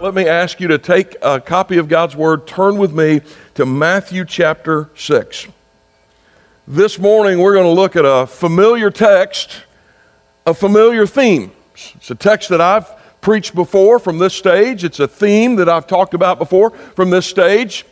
Let me ask you to take a copy of God's Word, turn with me to Matthew chapter 6. This morning, we're going to look at a familiar text, a familiar theme. It's a text that I've preached before from this stage, it's a theme that I've talked about before from this stage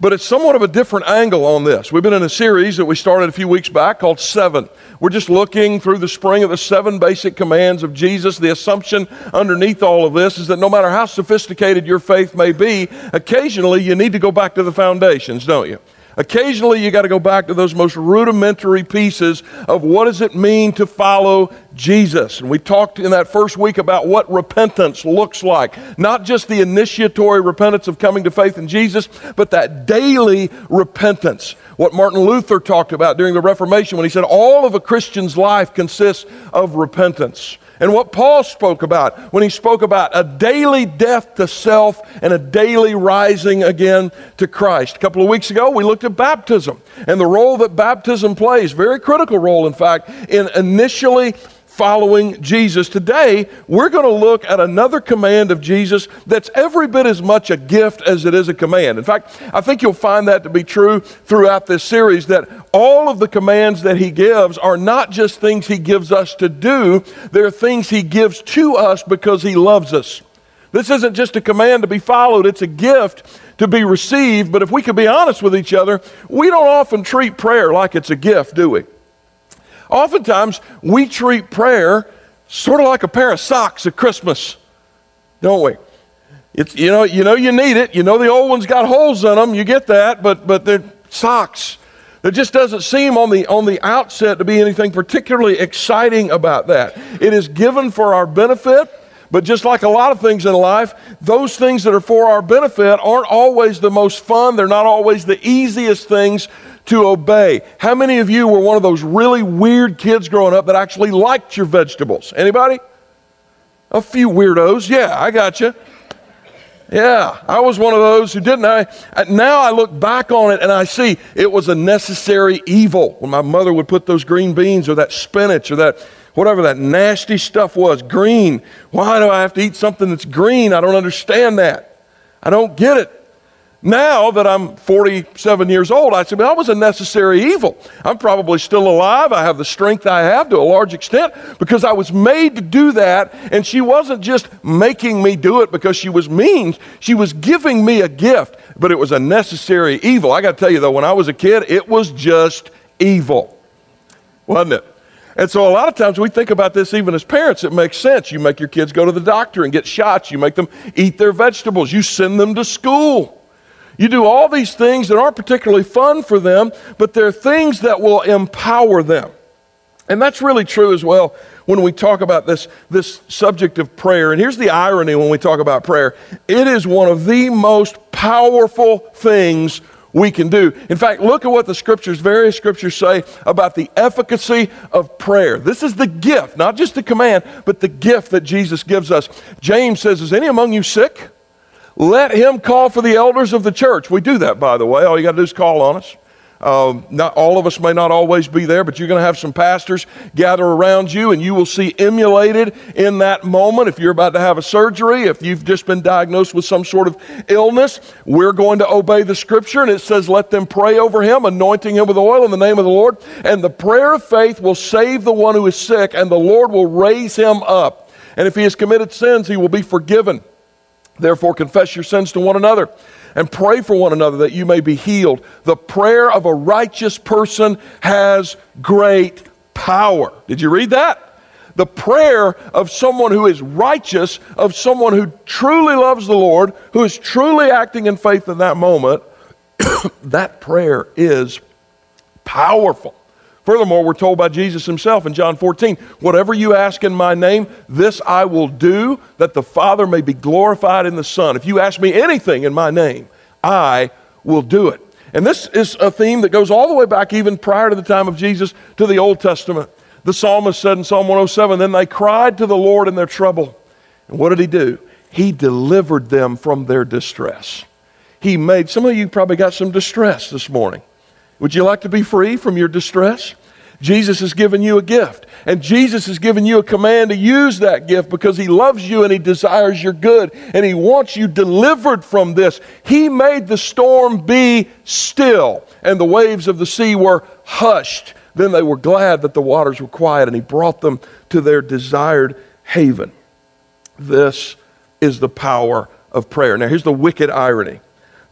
but it's somewhat of a different angle on this. We've been in a series that we started a few weeks back called Seven. We're just looking through the spring of the seven basic commands of Jesus. The assumption underneath all of this is that no matter how sophisticated your faith may be, occasionally you need to go back to the foundations, don't you? Occasionally, you got to go back to those most rudimentary pieces of what does it mean to follow Jesus. And we talked in that first week about what repentance looks like. Not just the initiatory repentance of coming to faith in Jesus, but that daily repentance. What Martin Luther talked about during the Reformation when he said all of a Christian's life consists of repentance and what Paul spoke about when he spoke about a daily death to self and a daily rising again to Christ. A couple of weeks ago, we looked at baptism and the role that baptism plays, very critical role, in fact, in initially following Jesus. Today, we're going to look at another command of Jesus that's every bit as much a gift as it is a command. In fact, I think you'll find that to be true throughout this series that all of the commands that he gives are not just things he gives us to do, they're things he gives to us because he loves us. This isn't just a command to be followed, it's a gift to be received. But if we could be honest with each other, we don't often treat prayer like it's a gift, do we? Oftentimes, we treat prayer sort of like a pair of socks at Christmas, don't we? It's, you, know, you know you need it. You know the old ones got holes in them. You get that, but, but they're socks. There just doesn't seem on the, on the outset to be anything particularly exciting about that. It is given for our benefit, but just like a lot of things in life, those things that are for our benefit aren't always the most fun. They're not always the easiest things to obey. How many of you were one of those really weird kids growing up that actually liked your vegetables? Anybody? A few weirdos. Yeah, I got you. Yeah, I was one of those who didn't. I now I look back on it and I see it was a necessary evil when my mother would put those green beans or that spinach or that whatever that nasty stuff was, green. Why do I have to eat something that's green? I don't understand that. I don't get it. Now that I'm 47 years old, I say, well, that was a necessary evil. I'm probably still alive. I have the strength I have to a large extent because I was made to do that. And she wasn't just making me do it because she was mean, she was giving me a gift, but it was a necessary evil. I got to tell you, though, when I was a kid, it was just evil, wasn't it? And so a lot of times we think about this even as parents, it makes sense. You make your kids go to the doctor and get shots, you make them eat their vegetables, you send them to school. You do all these things that aren't particularly fun for them, but they're things that will empower them. And that's really true as well when we talk about this, this subject of prayer. And here's the irony when we talk about prayer it is one of the most powerful things we can do. In fact, look at what the scriptures, various scriptures say about the efficacy of prayer. This is the gift, not just the command, but the gift that Jesus gives us. James says, Is any among you sick? Let him call for the elders of the church. We do that, by the way. All you got to do is call on us. Um, not all of us may not always be there, but you're going to have some pastors gather around you, and you will see emulated in that moment. If you're about to have a surgery, if you've just been diagnosed with some sort of illness, we're going to obey the scripture, and it says, "Let them pray over him, anointing him with oil in the name of the Lord." And the prayer of faith will save the one who is sick, and the Lord will raise him up. And if he has committed sins, he will be forgiven. Therefore, confess your sins to one another and pray for one another that you may be healed. The prayer of a righteous person has great power. Did you read that? The prayer of someone who is righteous, of someone who truly loves the Lord, who is truly acting in faith in that moment, that prayer is powerful. Furthermore, we're told by Jesus himself in John 14, whatever you ask in my name, this I will do, that the Father may be glorified in the Son. If you ask me anything in my name, I will do it. And this is a theme that goes all the way back, even prior to the time of Jesus, to the Old Testament. The psalmist said in Psalm 107, Then they cried to the Lord in their trouble. And what did he do? He delivered them from their distress. He made, some of you probably got some distress this morning. Would you like to be free from your distress? Jesus has given you a gift, and Jesus has given you a command to use that gift because He loves you and He desires your good, and He wants you delivered from this. He made the storm be still, and the waves of the sea were hushed. Then they were glad that the waters were quiet, and He brought them to their desired haven. This is the power of prayer. Now, here's the wicked irony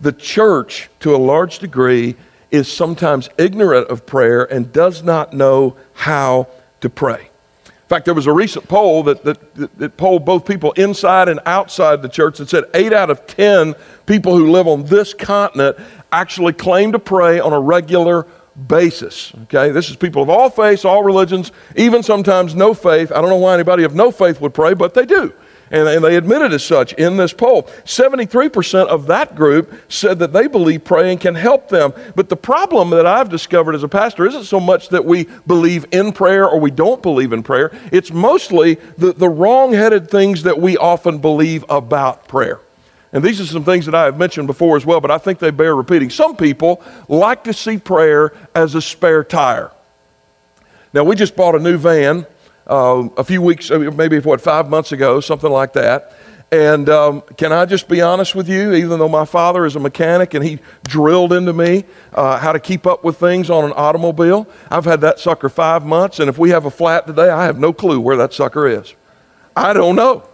the church, to a large degree, is sometimes ignorant of prayer and does not know how to pray. In fact, there was a recent poll that, that, that, polled both people inside and outside the church that said eight out of 10 people who live on this continent actually claim to pray on a regular basis. Okay, this is people of all faiths, all religions, even sometimes no faith. I don't know why anybody of no faith would pray, but they do and, and they admitted as such in this poll. 73% of that group said that they believe praying can help them. But the problem that I've discovered as a pastor isn't so much that we believe in prayer or we don't believe in prayer, it's mostly the, the wrong headed things that we often believe about prayer. And these are some things that I have mentioned before as well, but I think they bear repeating. Some people like to see prayer as a spare tire. Now, we just bought a new van uh, a few weeks, uh, maybe what, five months ago, something like that. And um, can I just be honest with you? Even though my father is a mechanic and he drilled into me uh, how to keep up with things on an automobile, I've had that sucker five months. And if we have a flat today, I have no clue where that sucker is. I don't know.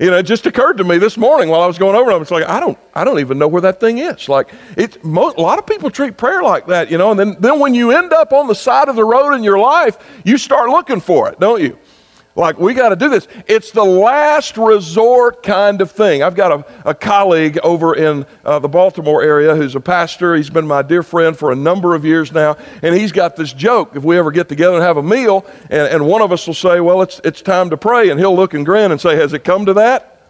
You know, it just occurred to me this morning while I was going over. I was like, I don't, I don't even know where that thing is. Like, it's a lot of people treat prayer like that, you know. And then, then when you end up on the side of the road in your life, you start looking for it, don't you? Like, we got to do this. It's the last resort kind of thing. I've got a, a colleague over in uh, the Baltimore area who's a pastor. He's been my dear friend for a number of years now. And he's got this joke if we ever get together and have a meal, and, and one of us will say, Well, it's, it's time to pray. And he'll look and grin and say, Has it come to that?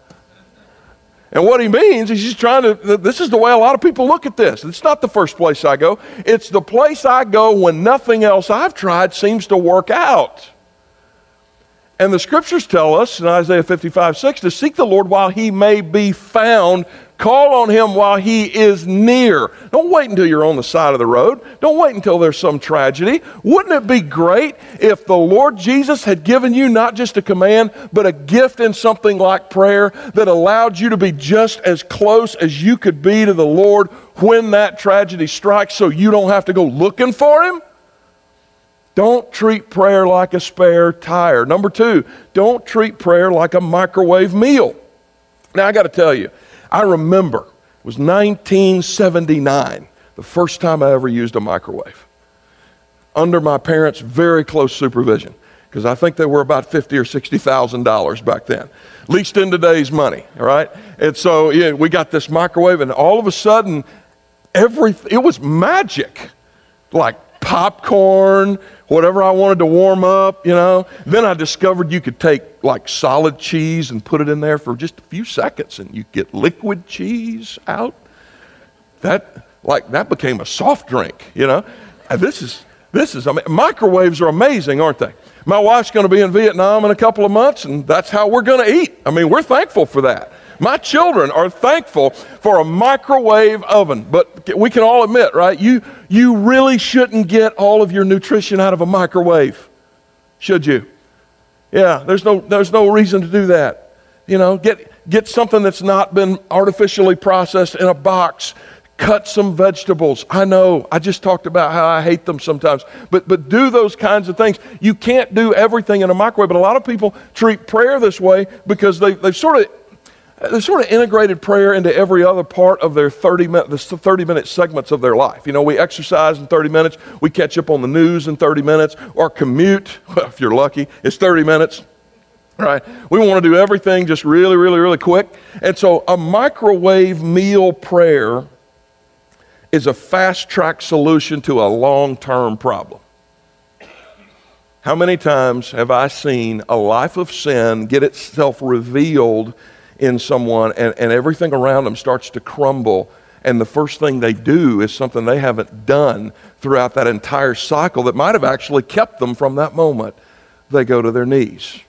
And what he means is he's trying to, this is the way a lot of people look at this. It's not the first place I go, it's the place I go when nothing else I've tried seems to work out. And the scriptures tell us in Isaiah 55 6 to seek the Lord while he may be found. Call on him while he is near. Don't wait until you're on the side of the road. Don't wait until there's some tragedy. Wouldn't it be great if the Lord Jesus had given you not just a command, but a gift in something like prayer that allowed you to be just as close as you could be to the Lord when that tragedy strikes so you don't have to go looking for him? Don't treat prayer like a spare tire. Number two, don't treat prayer like a microwave meal. Now, I got to tell you, I remember it was 1979, the first time I ever used a microwave under my parents' very close supervision because I think they were about fifty or sixty thousand dollars back then, least in today's money. All right, and so yeah, we got this microwave, and all of a sudden, every it was magic, like popcorn, whatever I wanted to warm up, you know. Then I discovered you could take like solid cheese and put it in there for just a few seconds and you get liquid cheese out. That like that became a soft drink, you know. And this is this is I mean microwaves are amazing, aren't they? My wife's going to be in Vietnam in a couple of months and that's how we're going to eat. I mean, we're thankful for that. My children are thankful for a microwave oven, but we can all admit, right? You, you really shouldn't get all of your nutrition out of a microwave, should you? Yeah, there's no, there's no reason to do that. You know, get, get something that's not been artificially processed in a box. Cut some vegetables. I know, I just talked about how I hate them sometimes, but, but do those kinds of things. You can't do everything in a microwave, but a lot of people treat prayer this way because they, they've sort of they sort of integrated prayer into every other part of their 30 minute, the 30 minute segments of their life. You know, we exercise in 30 minutes, we catch up on the news in 30 minutes, or commute, well, if you're lucky, it's 30 minutes. Right? We want to do everything just really, really, really quick. And so a microwave meal prayer is a fast track solution to a long term problem. How many times have I seen a life of sin get itself revealed in someone and, and everything around them starts to crumble? And the first thing they do is something they haven't done throughout that entire cycle that might have actually kept them from that moment. They go to their knees.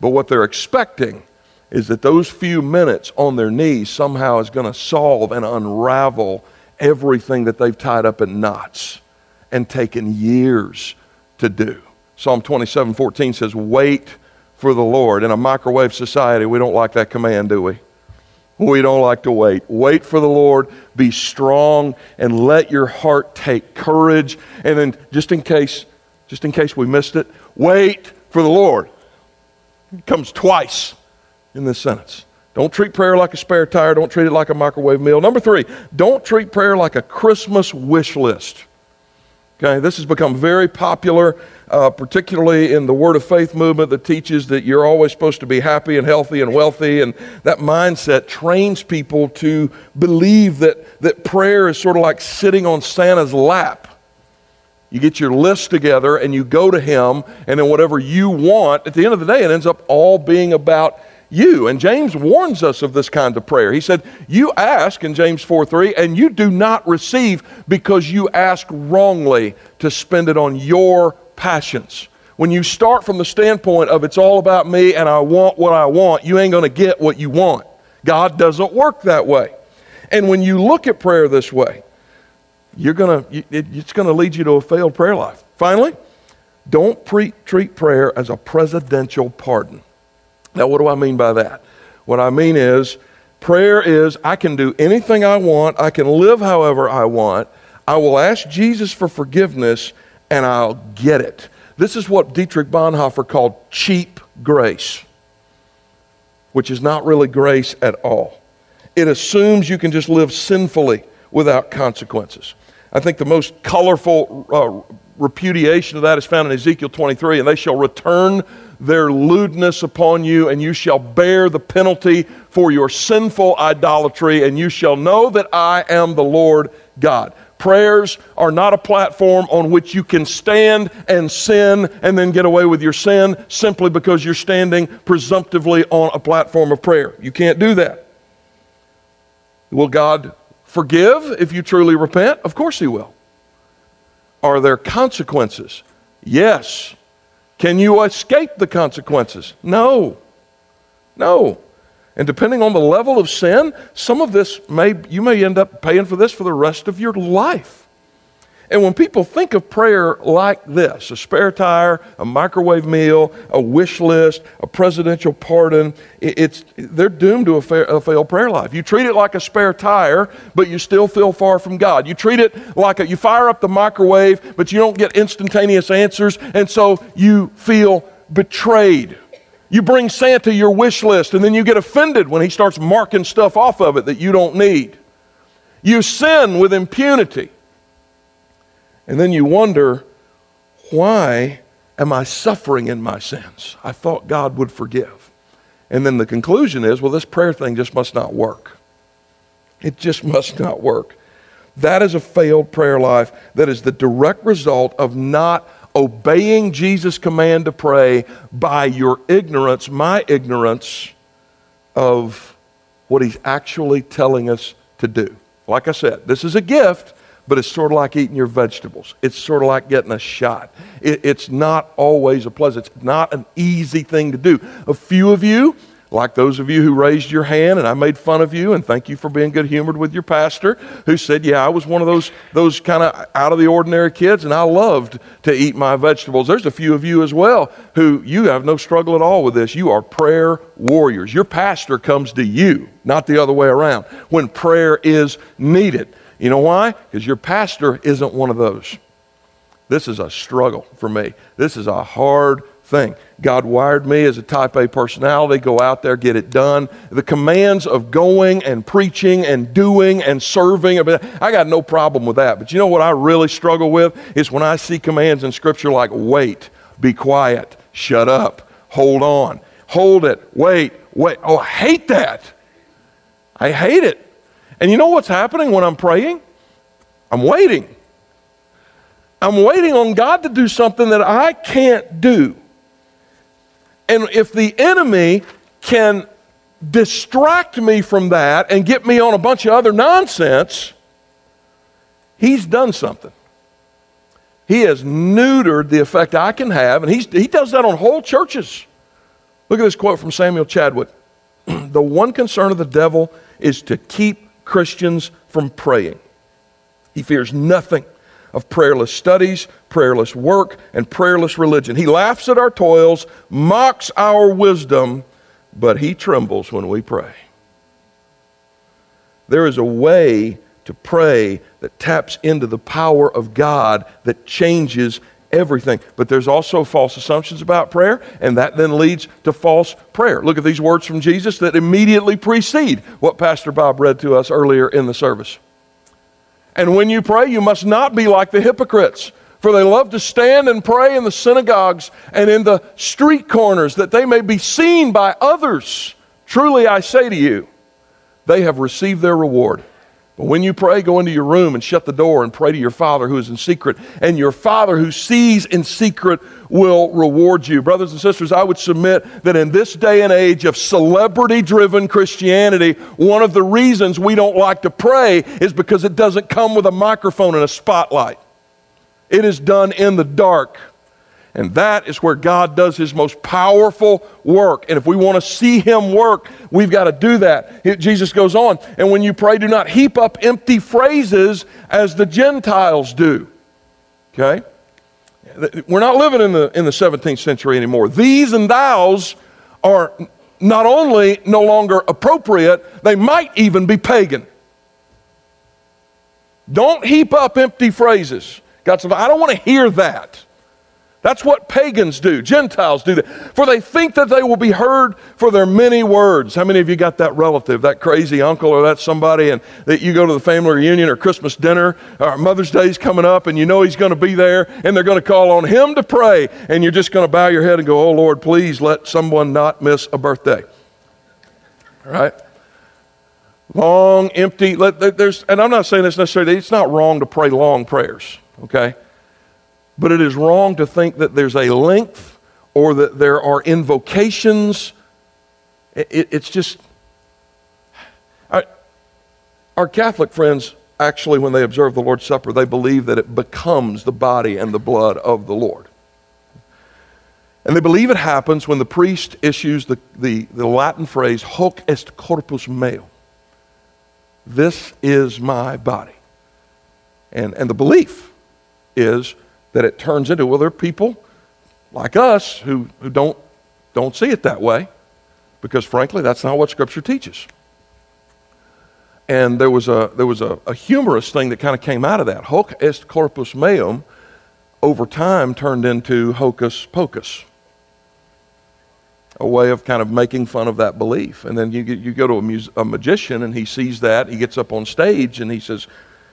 But what they're expecting is that those few minutes on their knees somehow is going to solve and unravel everything that they've tied up in knots and taken years to do. Psalm 27 14 says, Wait for the Lord. In a microwave society, we don't like that command, do we? We don't like to wait. Wait for the Lord, be strong, and let your heart take courage. And then, just in case, just in case we missed it, wait for the Lord. It comes twice in this sentence. Don't treat prayer like a spare tire. Don't treat it like a microwave meal. Number three, don't treat prayer like a Christmas wish list. Okay, this has become very popular, uh, particularly in the Word of Faith movement that teaches that you're always supposed to be happy and healthy and wealthy. And that mindset trains people to believe that, that prayer is sort of like sitting on Santa's lap. You get your list together and you go to Him, and then whatever you want, at the end of the day, it ends up all being about you. And James warns us of this kind of prayer. He said, You ask in James 4 3, and you do not receive because you ask wrongly to spend it on your passions. When you start from the standpoint of it's all about me and I want what I want, you ain't going to get what you want. God doesn't work that way. And when you look at prayer this way, you're to, it's going to lead you to a failed prayer life. Finally, don't pre- treat prayer as a presidential pardon. Now, what do I mean by that? What I mean is, prayer is I can do anything I want, I can live however I want. I will ask Jesus for forgiveness and I'll get it. This is what Dietrich Bonhoeffer called cheap grace, which is not really grace at all. It assumes you can just live sinfully without consequences. I think the most colorful uh, repudiation of that is found in Ezekiel 23, and they shall return their lewdness upon you, and you shall bear the penalty for your sinful idolatry, and you shall know that I am the Lord God. Prayers are not a platform on which you can stand and sin and then get away with your sin simply because you're standing presumptively on a platform of prayer. You can't do that. Will God forgive if you truly repent? Of course He will. Are there consequences? Yes. Can you escape the consequences? No. No. And depending on the level of sin, some of this may you may end up paying for this for the rest of your life. And when people think of prayer like this a spare tire, a microwave meal, a wish list, a presidential pardon it's, they're doomed to a, fa- a failed prayer life. You treat it like a spare tire, but you still feel far from God. You treat it like a, you fire up the microwave, but you don't get instantaneous answers, and so you feel betrayed. You bring Santa your wish list, and then you get offended when he starts marking stuff off of it that you don't need. You sin with impunity. And then you wonder, why am I suffering in my sins? I thought God would forgive. And then the conclusion is, well, this prayer thing just must not work. It just must not work. That is a failed prayer life. That is the direct result of not obeying Jesus' command to pray by your ignorance, my ignorance of what he's actually telling us to do. Like I said, this is a gift, but it's sort of like eating your vegetables. It's sort of like getting a shot. It, it's not always a pleasant, it's not an easy thing to do. A few of you, like those of you who raised your hand and I made fun of you and thank you for being good humored with your pastor who said, Yeah, I was one of those, those kind of out of the ordinary kids and I loved to eat my vegetables. There's a few of you as well who you have no struggle at all with this. You are prayer warriors. Your pastor comes to you, not the other way around, when prayer is needed. You know why? Because your pastor isn't one of those. This is a struggle for me. This is a hard thing. God wired me as a type A personality, go out there, get it done. The commands of going and preaching and doing and serving, I got no problem with that. But you know what I really struggle with is when I see commands in Scripture like wait, be quiet, shut up, hold on, hold it, wait, wait. Oh, I hate that. I hate it. And you know what's happening when I'm praying? I'm waiting. I'm waiting on God to do something that I can't do. And if the enemy can distract me from that and get me on a bunch of other nonsense, he's done something. He has neutered the effect I can have, and he's, he does that on whole churches. Look at this quote from Samuel Chadwick. the one concern of the devil is to keep Christians from praying. He fears nothing of prayerless studies, prayerless work, and prayerless religion. He laughs at our toils, mocks our wisdom, but he trembles when we pray. There is a way to pray that taps into the power of God that changes everything. But there's also false assumptions about prayer, and that then leads to false prayer. Look at these words from Jesus that immediately precede what Pastor Bob read to us earlier in the service. And when you pray, you must not be like the hypocrites, for they love to stand and pray in the synagogues and in the street corners that they may be seen by others. Truly, I say to you, they have received their reward. But when you pray, go into your room and shut the door and pray to your Father who is in secret. And your Father who sees in secret will reward you. Brothers and sisters, I would submit that in this day and age of celebrity driven Christianity, one of the reasons we don't like to pray is because it doesn't come with a microphone and a spotlight. It is done in the dark. And that is where God does his most powerful work. And if we want to see him work, we've got to do that. Jesus goes on, and when you pray, do not heap up empty phrases as the Gentiles do. Okay? We're not living in the, in the 17th century anymore. Thees and thous are not only no longer appropriate, they might even be pagan. Don't heap up empty phrases. God said, I don't want to hear that. That's what pagans do. Gentiles do that. For they think that they will be heard for their many words. How many of you got that relative, that crazy uncle or that somebody, and that you go to the family reunion or Christmas dinner or Mother's Day's coming up and you know he's going to be there and they're going to call on him to pray and you're just going to bow your head and go, Oh Lord, please let someone not miss a birthday. All right? Long, empty, let, there's, and I'm not saying this necessarily, it's not wrong to pray long prayers, okay? But it is wrong to think that there's a length or that there are invocations. It, it's just. Our, our Catholic friends, actually, when they observe the Lord's Supper, they believe that it becomes the body and the blood of the Lord. And they believe it happens when the priest issues the, the, the Latin phrase, hoc est corpus meum. This is my body. And, and the belief is that it turns into. Well, there are people like us who, who don't, don't see it that way because, frankly, that's not what Scripture teaches. And there was a, there was a, a humorous thing that kind of came out of that. Hoc est corpus meum over time turned into hocus pocus a way of kind of making fun of that belief. And then you, you go to a, a magician and he sees that. He gets up on stage and he says,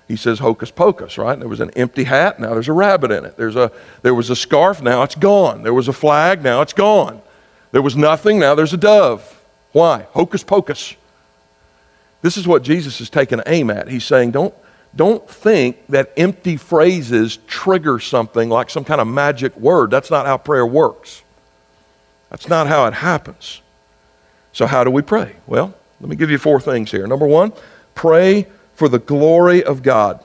he says hocus pocus, right? There was an empty hat, now there's a rabbit in it. There's a, there was a scarf, now it's gone. There was a flag, now it's gone. There was nothing, now there's a dove. Why? Hocus pocus. This is what Jesus is taking aim at. He's saying, don't, don't think that empty phrases trigger something like some kind of magic word. That's not how prayer works. That's not how it happens. So, how do we pray? Well, let me give you four things here. Number one, pray for the glory of God.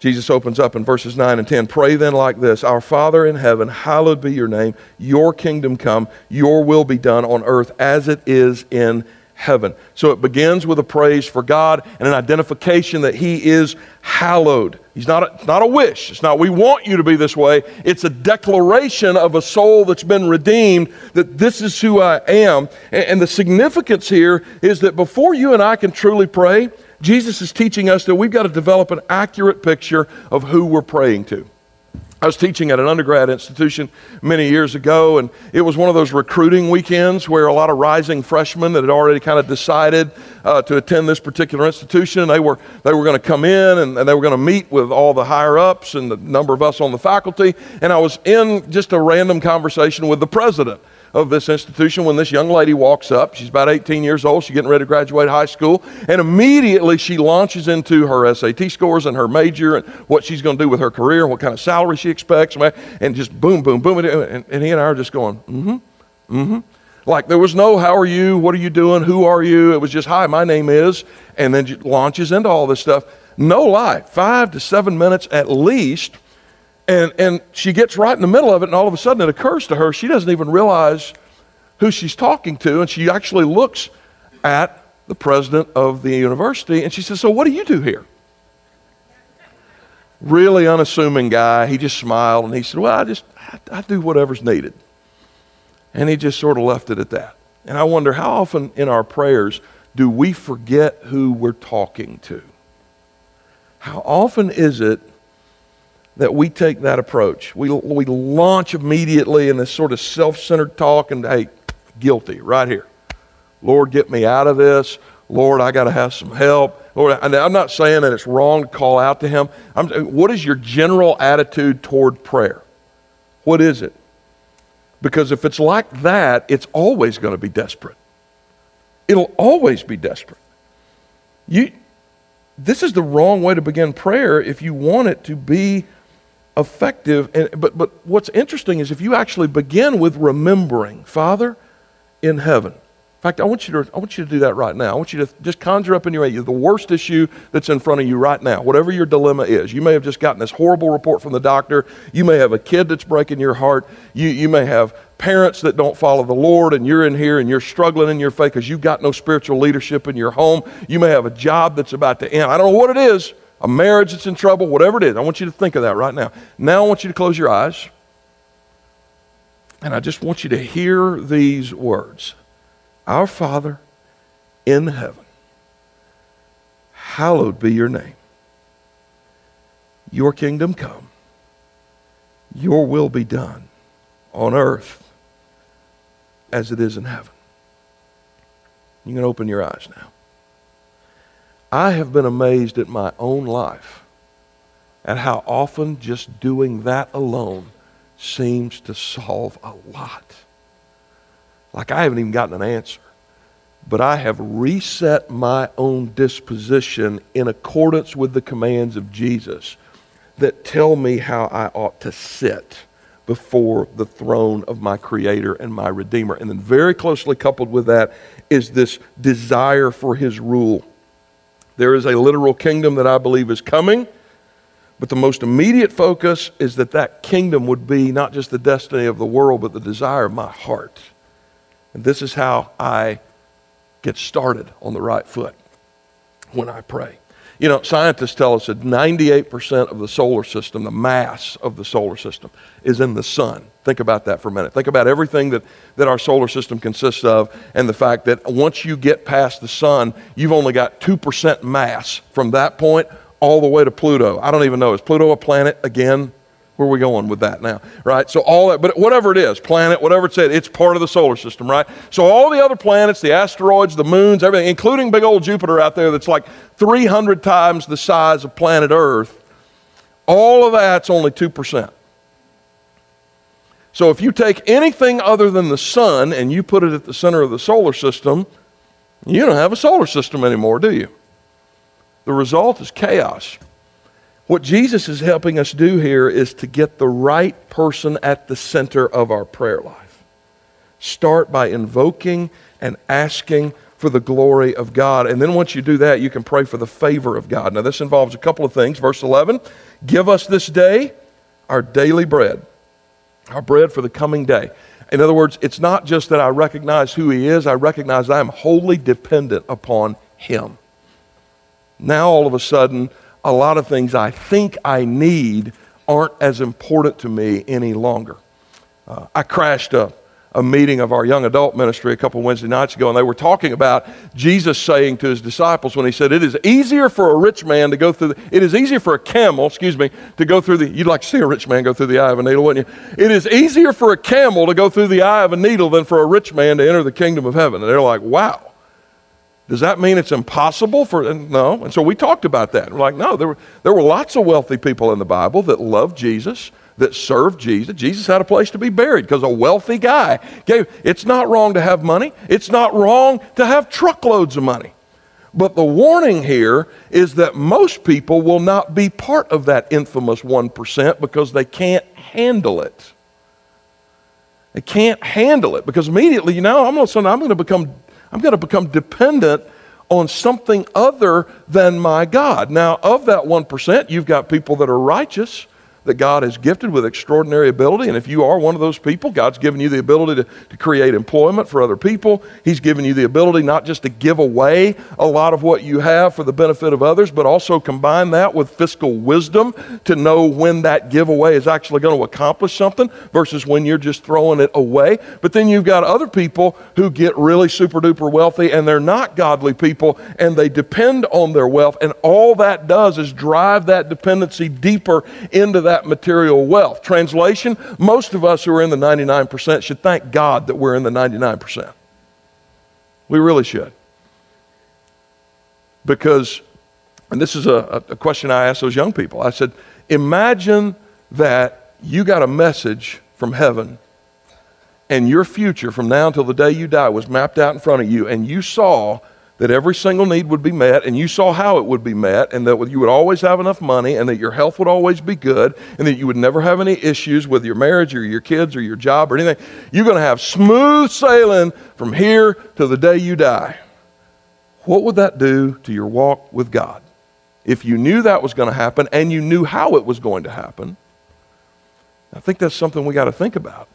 Jesus opens up in verses 9 and 10. Pray then like this Our Father in heaven, hallowed be your name. Your kingdom come. Your will be done on earth as it is in heaven. So it begins with a praise for God and an identification that He is hallowed. He's not a, not a wish. It's not, we want you to be this way. It's a declaration of a soul that's been redeemed that this is who I am. And, and the significance here is that before you and I can truly pray, Jesus is teaching us that we've got to develop an accurate picture of who we're praying to. I was teaching at an undergrad institution many years ago, and it was one of those recruiting weekends where a lot of rising freshmen that had already kind of decided uh, to attend this particular institution. They were, they were going to come in and, and they were going to meet with all the higher ups and the number of us on the faculty. And I was in just a random conversation with the president of this institution when this young lady walks up. She's about 18 years old. She's getting ready to graduate high school. And immediately she launches into her SAT scores and her major and what she's going to do with her career and what kind of salary she expects. And just boom, boom, boom. And, and he and I are just going, mm hmm, mm hmm. Like there was no, how are you? What are you doing? Who are you? It was just, hi, my name is. And then launches into all this stuff. No lie, five to seven minutes at least and, and she gets right in the middle of it, and all of a sudden it occurs to her she doesn't even realize who she's talking to, and she actually looks at the president of the university and she says, So, what do you do here? Really unassuming guy. He just smiled and he said, Well, I just I, I do whatever's needed. And he just sort of left it at that. And I wonder how often in our prayers do we forget who we're talking to? How often is it that we take that approach. We, we launch immediately in this sort of self centered talk and, hey, guilty right here. Lord, get me out of this. Lord, I got to have some help. Lord, I'm not saying that it's wrong to call out to Him. I'm, what is your general attitude toward prayer? What is it? Because if it's like that, it's always going to be desperate. It'll always be desperate. You, this is the wrong way to begin prayer if you want it to be effective. And, but, but what's interesting is if you actually begin with remembering, Father in heaven. In fact, I want you to, I want you to do that right now. I want you to just conjure up in your head the worst issue that's in front of you right now, whatever your dilemma is. You may have just gotten this horrible report from the doctor. You may have a kid that's breaking your heart. You, you may have parents that don't follow the Lord, and you're in here and you're struggling in your faith because you've got no spiritual leadership in your home. You may have a job that's about to end. I don't know what it is a marriage that's in trouble, whatever it is. I want you to think of that right now. Now I want you to close your eyes. And I just want you to hear these words Our Father in heaven, hallowed be your name. Your kingdom come, your will be done on earth as it is in heaven. You can open your eyes now. I have been amazed at my own life and how often just doing that alone seems to solve a lot. Like I haven't even gotten an answer, but I have reset my own disposition in accordance with the commands of Jesus that tell me how I ought to sit before the throne of my Creator and my Redeemer. And then, very closely coupled with that, is this desire for His rule. There is a literal kingdom that I believe is coming, but the most immediate focus is that that kingdom would be not just the destiny of the world, but the desire of my heart. And this is how I get started on the right foot when I pray. You know, scientists tell us that 98% of the solar system, the mass of the solar system, is in the sun. Think about that for a minute. Think about everything that, that our solar system consists of, and the fact that once you get past the sun, you've only got 2% mass from that point all the way to Pluto. I don't even know. Is Pluto a planet again? Where are we going with that now? Right? So all that, but whatever it is, planet, whatever it said, it's part of the solar system, right? So all the other planets, the asteroids, the moons, everything, including big old Jupiter out there that's like 300 times the size of planet Earth, all of that's only 2%. So if you take anything other than the sun and you put it at the center of the solar system, you don't have a solar system anymore, do you? The result is chaos. What Jesus is helping us do here is to get the right person at the center of our prayer life. Start by invoking and asking for the glory of God. And then once you do that, you can pray for the favor of God. Now, this involves a couple of things. Verse 11 Give us this day our daily bread, our bread for the coming day. In other words, it's not just that I recognize who He is, I recognize I am wholly dependent upon Him. Now, all of a sudden, a lot of things I think I need aren't as important to me any longer. Uh, I crashed a, a meeting of our young adult ministry a couple Wednesday nights ago, and they were talking about Jesus saying to his disciples when he said, It is easier for a rich man to go through, the, it is easier for a camel, excuse me, to go through the, you'd like to see a rich man go through the eye of a needle, wouldn't you? It is easier for a camel to go through the eye of a needle than for a rich man to enter the kingdom of heaven. And they're like, Wow. Does that mean it's impossible for no? And so we talked about that. We're like, no, there were there were lots of wealthy people in the Bible that loved Jesus, that served Jesus. Jesus had a place to be buried because a wealthy guy gave. It's not wrong to have money. It's not wrong to have truckloads of money. But the warning here is that most people will not be part of that infamous 1% because they can't handle it. They can't handle it because immediately, you know, I'm going to, I'm going to become I'm going to become dependent on something other than my God. Now, of that 1%, you've got people that are righteous that God has gifted with extraordinary ability. And if you are one of those people, God's given you the ability to, to create employment for other people. He's given you the ability not just to give away a lot of what you have for the benefit of others, but also combine that with fiscal wisdom to know when that giveaway is actually going to accomplish something versus when you're just throwing it away. But then you've got other people who get really super duper wealthy and they're not godly people and they depend on their wealth. And all that does is drive that dependency deeper into that that material wealth. Translation most of us who are in the 99% should thank God that we're in the 99%. We really should. Because, and this is a, a question I asked those young people I said, imagine that you got a message from heaven and your future from now until the day you die was mapped out in front of you, and you saw that every single need would be met, and you saw how it would be met, and that you would always have enough money, and that your health would always be good, and that you would never have any issues with your marriage or your kids or your job or anything. You're going to have smooth sailing from here to the day you die. What would that do to your walk with God? If you knew that was going to happen and you knew how it was going to happen, I think that's something we got to think about.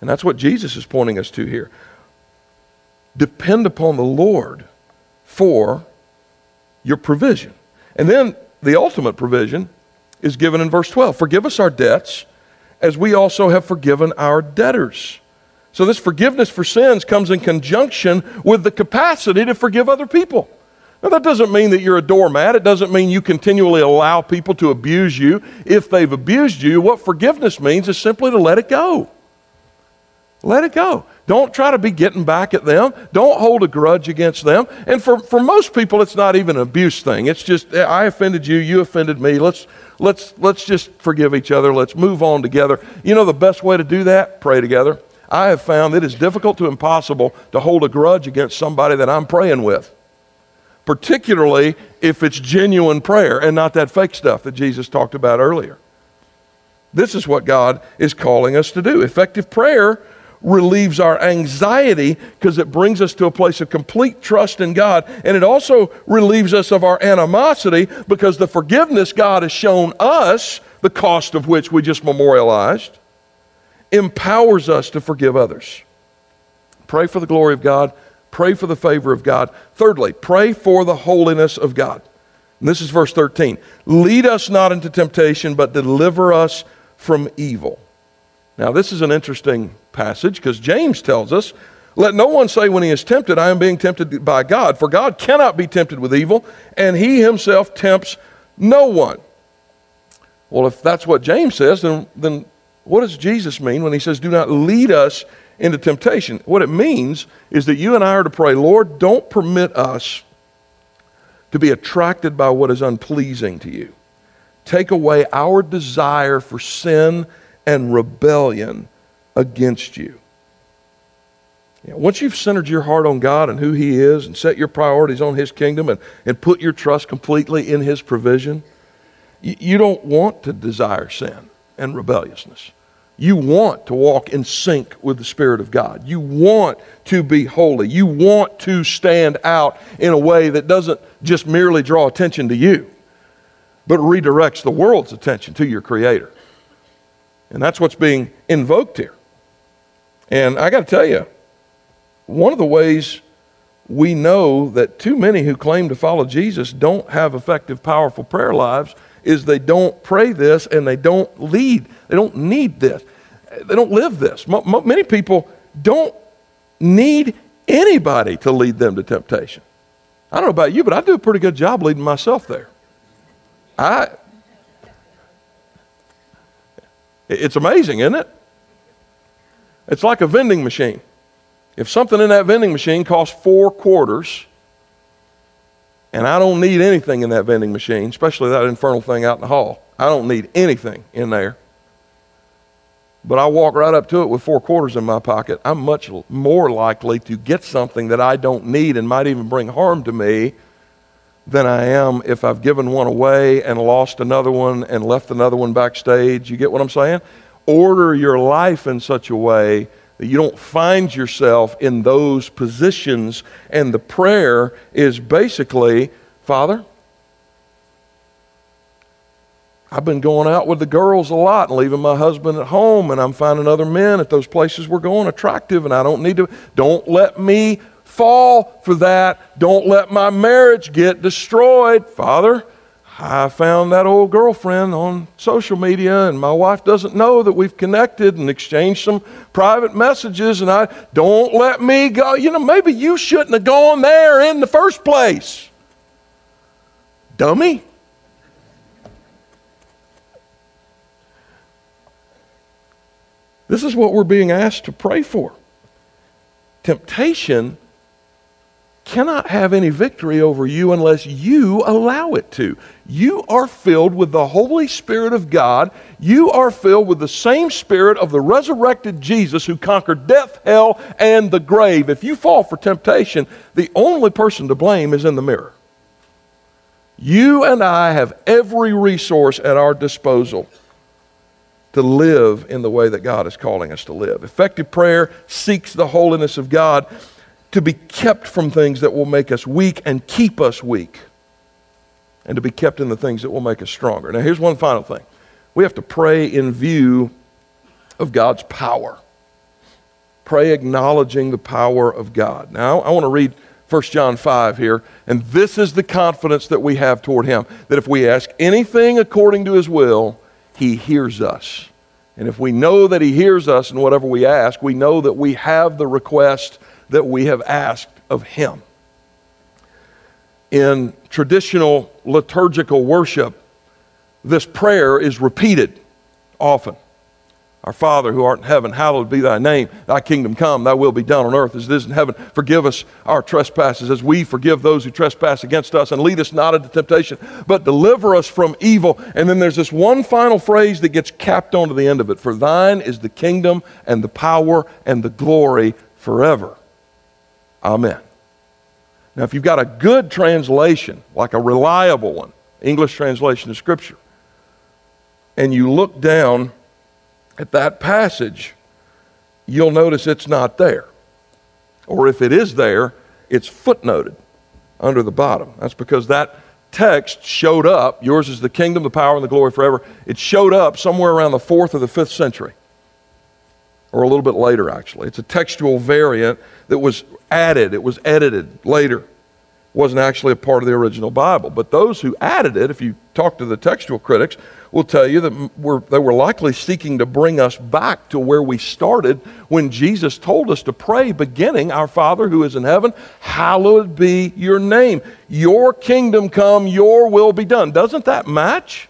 And that's what Jesus is pointing us to here depend upon the Lord for your provision. And then the ultimate provision is given in verse 12 Forgive us our debts as we also have forgiven our debtors. So, this forgiveness for sins comes in conjunction with the capacity to forgive other people. Now, that doesn't mean that you're a doormat. It doesn't mean you continually allow people to abuse you if they've abused you. What forgiveness means is simply to let it go. Let it go. Don't try to be getting back at them. Don't hold a grudge against them. And for, for most people, it's not even an abuse thing. It's just, I offended you, you offended me. Let's, let's, let's just forgive each other. Let's move on together. You know the best way to do that? Pray together. I have found it is difficult to impossible to hold a grudge against somebody that I'm praying with, particularly if it's genuine prayer and not that fake stuff that Jesus talked about earlier. This is what God is calling us to do. Effective prayer relieves our anxiety because it brings us to a place of complete trust in God. And it also relieves us of our animosity because the forgiveness God has shown us, the cost of which we just memorialized, empowers us to forgive others. Pray for the glory of God. Pray for the favor of God. Thirdly, pray for the holiness of God. And this is verse 13. Lead us not into temptation, but deliver us from evil. Now, this is an interesting passage because James tells us, Let no one say when he is tempted, I am being tempted by God, for God cannot be tempted with evil, and he himself tempts no one. Well, if that's what James says, then, then what does Jesus mean when he says, Do not lead us into temptation? What it means is that you and I are to pray, Lord, don't permit us to be attracted by what is unpleasing to you. Take away our desire for sin and rebellion against you. you know, once you've centered your heart on God and who He is and set your priorities on His kingdom and, and put your trust completely in His provision, you, you don't want to desire sin and rebelliousness. You want to walk in sync with the Spirit of God. You want to be holy. You want to stand out in a way that doesn't just merely draw attention to you, but redirects the world's attention to your Creator. And that's what's being invoked here. And I got to tell you, one of the ways we know that too many who claim to follow Jesus don't have effective, powerful prayer lives is they don't pray this and they don't lead. They don't need this. They don't live this. many people don't need anybody to lead them to temptation. I don't know about you, but I do a pretty good job leading myself there. I, it's amazing, isn't it? It's like a vending machine. If something in that vending machine costs four quarters, and I don't need anything in that vending machine, especially that infernal thing out in the hall, I don't need anything in there. But I walk right up to it with four quarters in my pocket. I'm much more likely to get something that I don't need and might even bring harm to me than I am if I've given one away and lost another one and left another one backstage. You get what I'm saying? Order your life in such a way that you don't find yourself in those positions. And the prayer is basically Father, I've been going out with the girls a lot and leaving my husband at home, and I'm finding other men at those places we're going attractive, and I don't need to. Don't let me fall for that. Don't let my marriage get destroyed. Father, I found that old girlfriend on social media, and my wife doesn't know that we've connected and exchanged some private messages, and I don't let me go. You know, maybe you shouldn't have gone there in the first place. Dummy. This is what we're being asked to pray for. Temptation cannot have any victory over you unless you allow it to. You are filled with the Holy Spirit of God. You are filled with the same Spirit of the resurrected Jesus who conquered death, hell, and the grave. If you fall for temptation, the only person to blame is in the mirror. You and I have every resource at our disposal to live in the way that God is calling us to live. Effective prayer seeks the holiness of God to be kept from things that will make us weak and keep us weak, and to be kept in the things that will make us stronger. Now, here's one final thing we have to pray in view of God's power. Pray acknowledging the power of God. Now, I want to read 1 John 5 here, and this is the confidence that we have toward Him that if we ask anything according to His will, He hears us. And if we know that He hears us in whatever we ask, we know that we have the request that we have asked of Him. In traditional liturgical worship, this prayer is repeated often. Our Father who art in heaven, hallowed be thy name. Thy kingdom come, thy will be done on earth as it is in heaven. Forgive us our trespasses as we forgive those who trespass against us. And lead us not into temptation, but deliver us from evil. And then there's this one final phrase that gets capped onto the end of it For thine is the kingdom and the power and the glory forever. Amen. Now, if you've got a good translation, like a reliable one, English translation of Scripture, and you look down at that passage, you'll notice it's not there. Or if it is there, it's footnoted under the bottom. That's because that text showed up. Yours is the kingdom, the power, and the glory forever. It showed up somewhere around the fourth or the fifth century, or a little bit later, actually. It's a textual variant that was added, it was edited later It wasn't actually a part of the original Bible. But those who added it, if you talk to the textual critics, will tell you that we're, they were likely seeking to bring us back to where we started when Jesus told us to pray, beginning, Our Father who is in heaven, hallowed be your name. Your kingdom come, your will be done. Doesn't that match?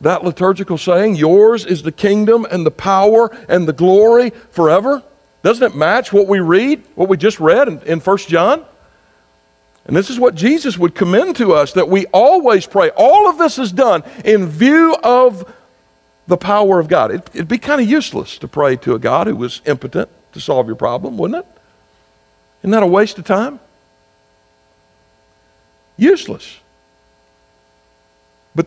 That liturgical saying, Yours is the kingdom and the power and the glory forever. Doesn't it match what we read, what we just read in, in 1 John? And this is what Jesus would commend to us that we always pray. All of this is done in view of the power of God. It, would be kind of useless to pray to a God who was impotent to solve your problem, wouldn't it? Isn't that a waste of time? Useless. But,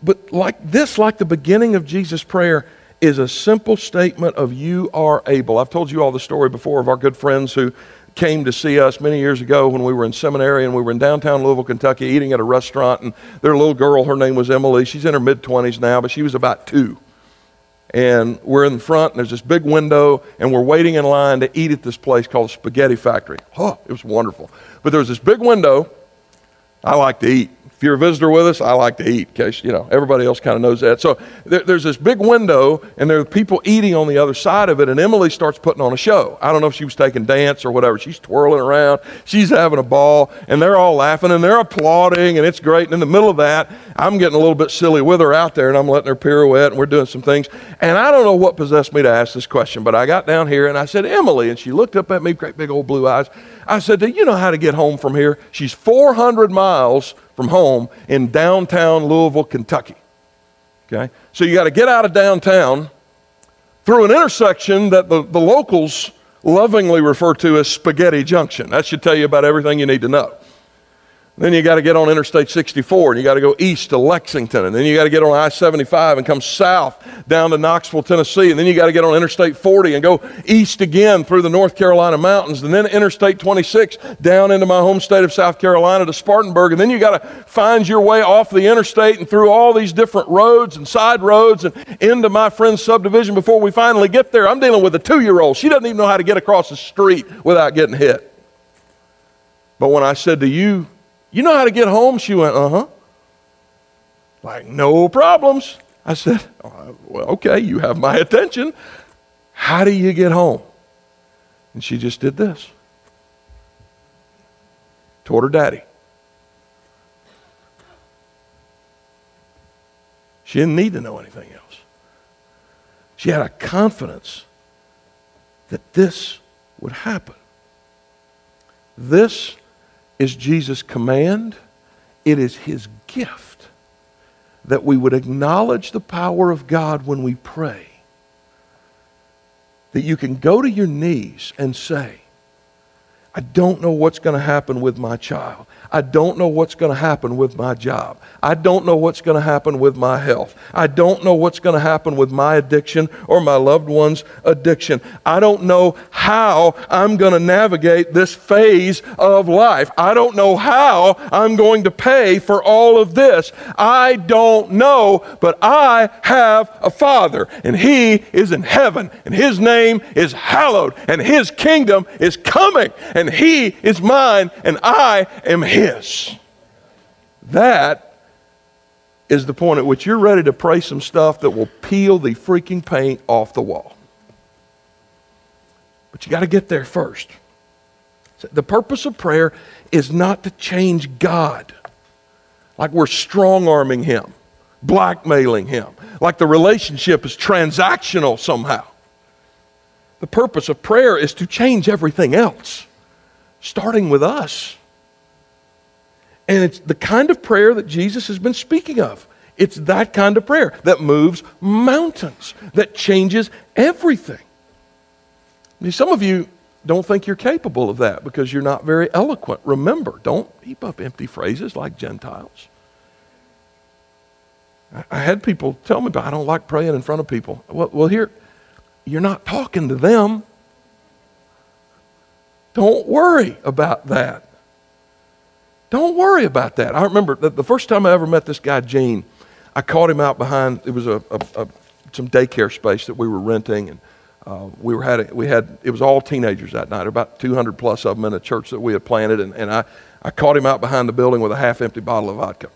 but like this, like the beginning of Jesus' prayer, is a simple statement of you are able. I've told you all the story before of our good friends who came to see us many years ago when we were in seminary and we were in downtown Louisville, Kentucky, eating at a restaurant. And their little girl, her name was Emily. She's in her mid 20s now, but she was about two. And we're in the front, and there's this big window, and we're waiting in line to eat at this place called Spaghetti Factory. Oh, it was wonderful. But there was this big window. I like to eat If you're a visitor with us, I like to eat, in case, you know, everybody else kind of knows that. So there, there's this big window, and there are people eating on the other side of it, and Emily starts putting on a show. I don't know if she was taking dance or whatever. She's twirling around, she's having a ball, and they're all laughing, and they're applauding, and it's great. And in the middle of that, I'm getting a little bit silly with her out there, and I'm letting her pirouette, and we're doing some things. And I don't know what possessed me to ask this question, but I got down here, and I said, Emily, and she looked up at me, great big old blue eyes. I said, Do you know how to get home from here? She's 400 miles from home in downtown Louisville, Kentucky. Okay? So you got to get out of downtown through an intersection that the, the locals lovingly refer to as Spaghetti Junction. That should tell you about everything you need to know. Then you got to get on Interstate 64 and you got to go east to Lexington. And then you got to get on I 75 and come south down to Knoxville, Tennessee. And then you got to get on Interstate 40 and go east again through the North Carolina mountains. And then Interstate 26 down into my home state of South Carolina to Spartanburg. And then you got to find your way off the interstate and through all these different roads and side roads and into my friend's subdivision before we finally get there. I'm dealing with a two year old. She doesn't even know how to get across the street without getting hit. But when I said to you, you know how to get home? She went, Uh huh. Like, no problems. I said, oh, Well, okay, you have my attention. How do you get home? And she just did this. Told her daddy. She didn't need to know anything else. She had a confidence that this would happen. This is Jesus' command, it is his gift that we would acknowledge the power of God when we pray. That you can go to your knees and say, I don't know what's going to happen with my child. I don't know what's going to happen with my job. I don't know what's going to happen with my health. I don't know what's going to happen with my addiction or my loved one's addiction. I don't know how I'm going to navigate this phase of life. I don't know how I'm going to pay for all of this. I don't know, but I have a Father, and He is in heaven, and His name is hallowed, and His kingdom is coming, and He is mine, and I am His his. That is the point at which you're ready to pray some stuff that will peel the freaking paint off the wall. But you got to get there first. The purpose of prayer is not to change God, like we're strong arming Him, blackmailing Him, like the relationship is transactional somehow. The purpose of prayer is to change everything else, starting with us. And it's the kind of prayer that Jesus has been speaking of. It's that kind of prayer that moves mountains, that changes everything. Some of you don't think you're capable of that because you're not very eloquent. Remember, don't heap up empty phrases like Gentiles. I had people tell me, but I don't like praying in front of people. Well, well, here, you're not talking to them. Don't worry about that. Don't worry about that. I remember the, the first time I ever met this guy, Gene, I caught him out behind, it was a, a, a some daycare space that we were renting. And uh, we, were had a, we had, it was all teenagers that night, about 200 plus of them in a church that we had planted. And, and I, I caught him out behind the building with a half empty bottle of vodka.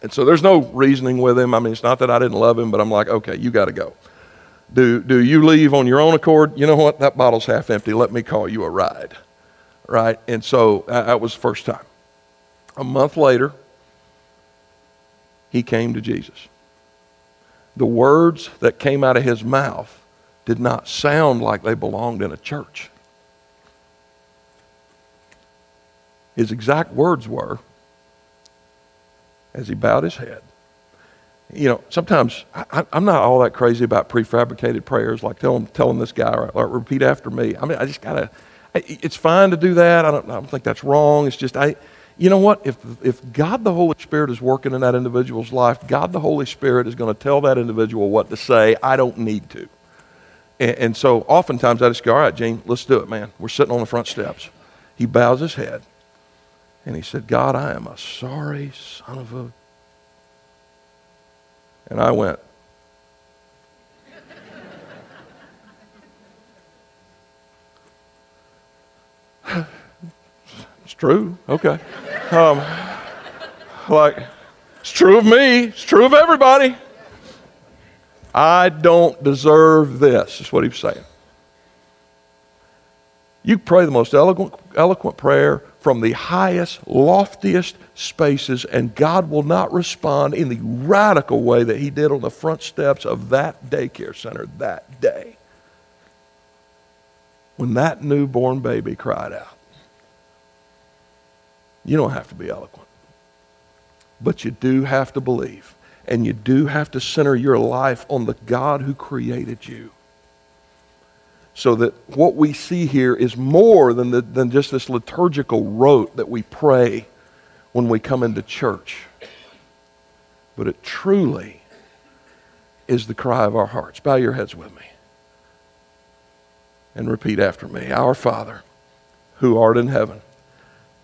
And so there's no reasoning with him. I mean, it's not that I didn't love him, but I'm like, okay, you got to go. Do, do you leave on your own accord? You know what? That bottle's half empty. Let me call you a ride. Right? And so uh, that was the first time. A month later, he came to Jesus. The words that came out of his mouth did not sound like they belonged in a church. His exact words were, as he bowed his head, you know, sometimes I, am not all that crazy about prefabricated prayers, like telling, telling this guy, repeat after me. I mean, I just got to, it's fine to do that. I don't, I don't think that's wrong. It's just, I, you know what? If, if God the Holy Spirit is working in that individual's life, God the Holy Spirit is going to tell that individual what to say. I don't need to. And, and so oftentimes I just go, all right, Gene, let's do it, man. We're sitting on the front steps. He bows his head and he said, God, I am a sorry son of a. And I went, It's true. Okay. Um, Like, it's true of me, it's true of everybody. I don't deserve this, is what he was saying. You pray the most eloquent, eloquent prayer from the highest, loftiest spaces, and God will not respond in the radical way that He did on the front steps of that daycare center that day when that newborn baby cried out. You don't have to be eloquent, but you do have to believe, and you do have to center your life on the God who created you so that what we see here is more than, the, than just this liturgical rote that we pray when we come into church. But it truly is the cry of our hearts. Bow your heads with me and repeat after me Our Father, who art in heaven,